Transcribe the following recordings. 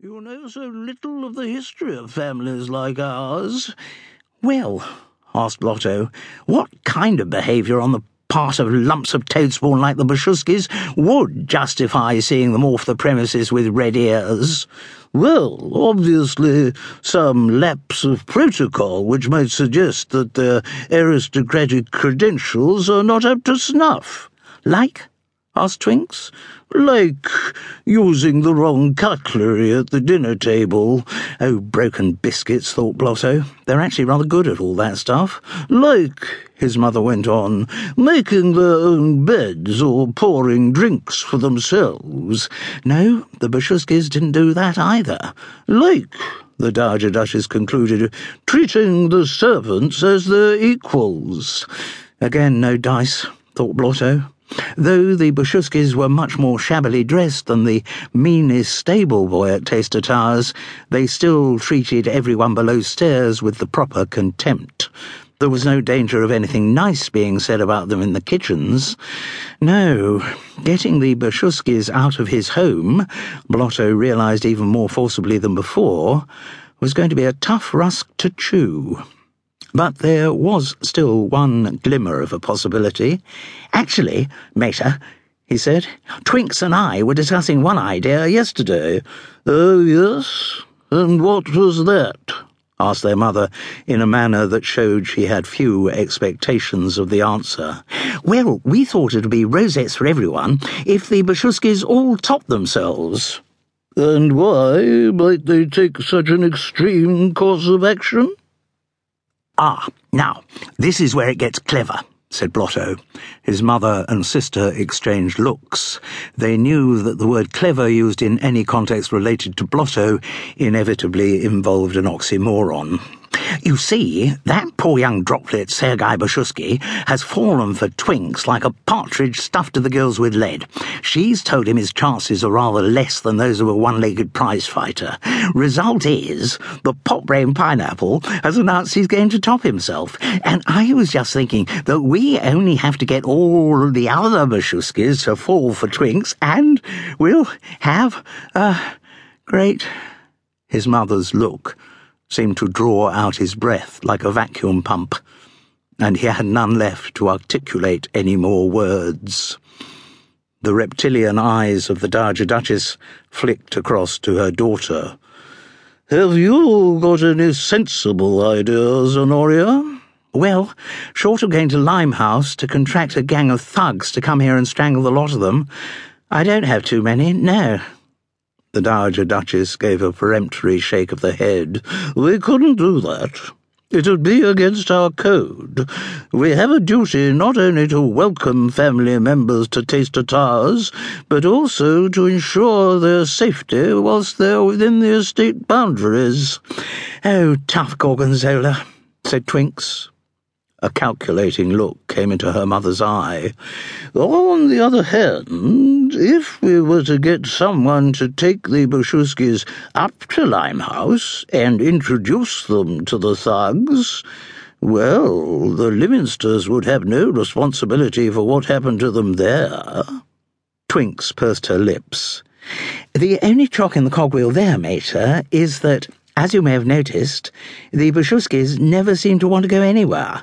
You know so little of the history of families like ours. Well, asked Blotto, what kind of behaviour on the part of lumps of toadspawn like the Bashuskys would justify seeing them off the premises with red ears? Well, obviously, some lapse of protocol which might suggest that their aristocratic credentials are not up to snuff. Like? asked Twinks. Like using the wrong cutlery at the dinner table. Oh, broken biscuits, thought Blotto. They're actually rather good at all that stuff. Like, his mother went on, making their own beds or pouring drinks for themselves. No, the Bashuskys didn't do that either. Like, the Dowager Duchess concluded, treating the servants as their equals. Again, no dice, thought Blotto. Though the Bashuskys were much more shabbily dressed than the meanest stable boy at Tawcester Towers, they still treated everyone below stairs with the proper contempt. There was no danger of anything nice being said about them in the kitchens. No, getting the Bashuskys out of his home, Blotto realized even more forcibly than before, was going to be a tough rusk to chew. But there was still one glimmer of a possibility. Actually, Mater, he said, Twinks and I were discussing one idea yesterday. Oh, yes? And what was that? asked their mother in a manner that showed she had few expectations of the answer. Well, we thought it would be rosettes for everyone if the Bashuskys all topped themselves. And why might they take such an extreme course of action? Ah, now, this is where it gets clever, said Blotto. His mother and sister exchanged looks. They knew that the word clever used in any context related to Blotto inevitably involved an oxymoron. You see, that poor young droplet, Sergei Bashusky, has fallen for Twinks like a partridge stuffed to the gills with lead. She's told him his chances are rather less than those of a one-legged prize fighter. Result is, the pot-brain pineapple has announced he's going to top himself. And I was just thinking that we only have to get all the other Bashuskys to fall for Twinks, and we'll have a great... His mother's look seemed to draw out his breath like a vacuum pump, and he had none left to articulate any more words. The reptilian eyes of the Dowager Duchess flicked across to her daughter. Have you got any sensible ideas, Honoria? Well, short of going to Limehouse to contract a gang of thugs to come here and strangle the lot of them, I don't have too many, no. The Dowager Duchess gave a peremptory shake of the head. We couldn't do that. It would be against our code. We have a duty not only to welcome family members to Tawcester Towers, but also to ensure their safety whilst they're within the estate boundaries. Oh, tough Gorgonzola, said Twinks. A calculating look came into her mother's eye. On the other hand, if we were to get someone to take the Bashuskys up to Limehouse and introduce them to the thugs, well, the Lyminsters would have no responsibility for what happened to them there. Twinks pursed her lips. The only chalk in the cogwheel there, Mater, is that, as you may have noticed, the Bashuskys never seem to want to go anywhere.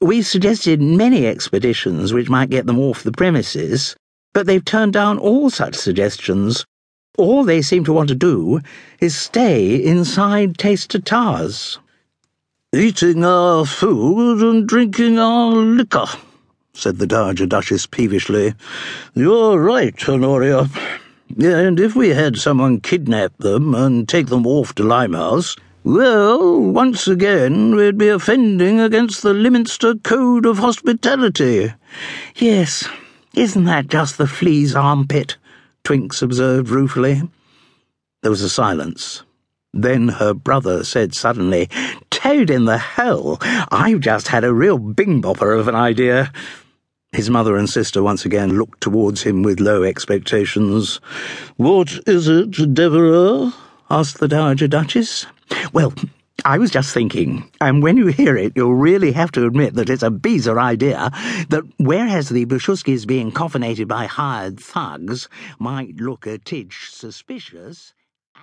We've suggested many expeditions which might get them off the premises, but they've turned down all such suggestions. All they seem to want to do is stay inside Tawcester Towers. Eating our food and drinking our liquor, said the Dowager Duchess peevishly. You're right, Honoria. And if we had someone kidnap them and take them off to Limehouse, well, once again, we'd be offending against the Lyminster Code of Hospitality. Yes, isn't that just the flea's armpit? Twinks observed ruefully. There was a silence. Then her brother said suddenly, Toad in the hole! I've just had a real bing bopper of an idea. His mother and sister once again looked towards him with low expectations. What is it, Devereux? asked the Dowager Duchess. Well, I was just thinking, and when you hear it, you'll really have to admit that it's a bizarre idea that whereas the Bashuskys being coffinated by hired thugs might look a tidge suspicious,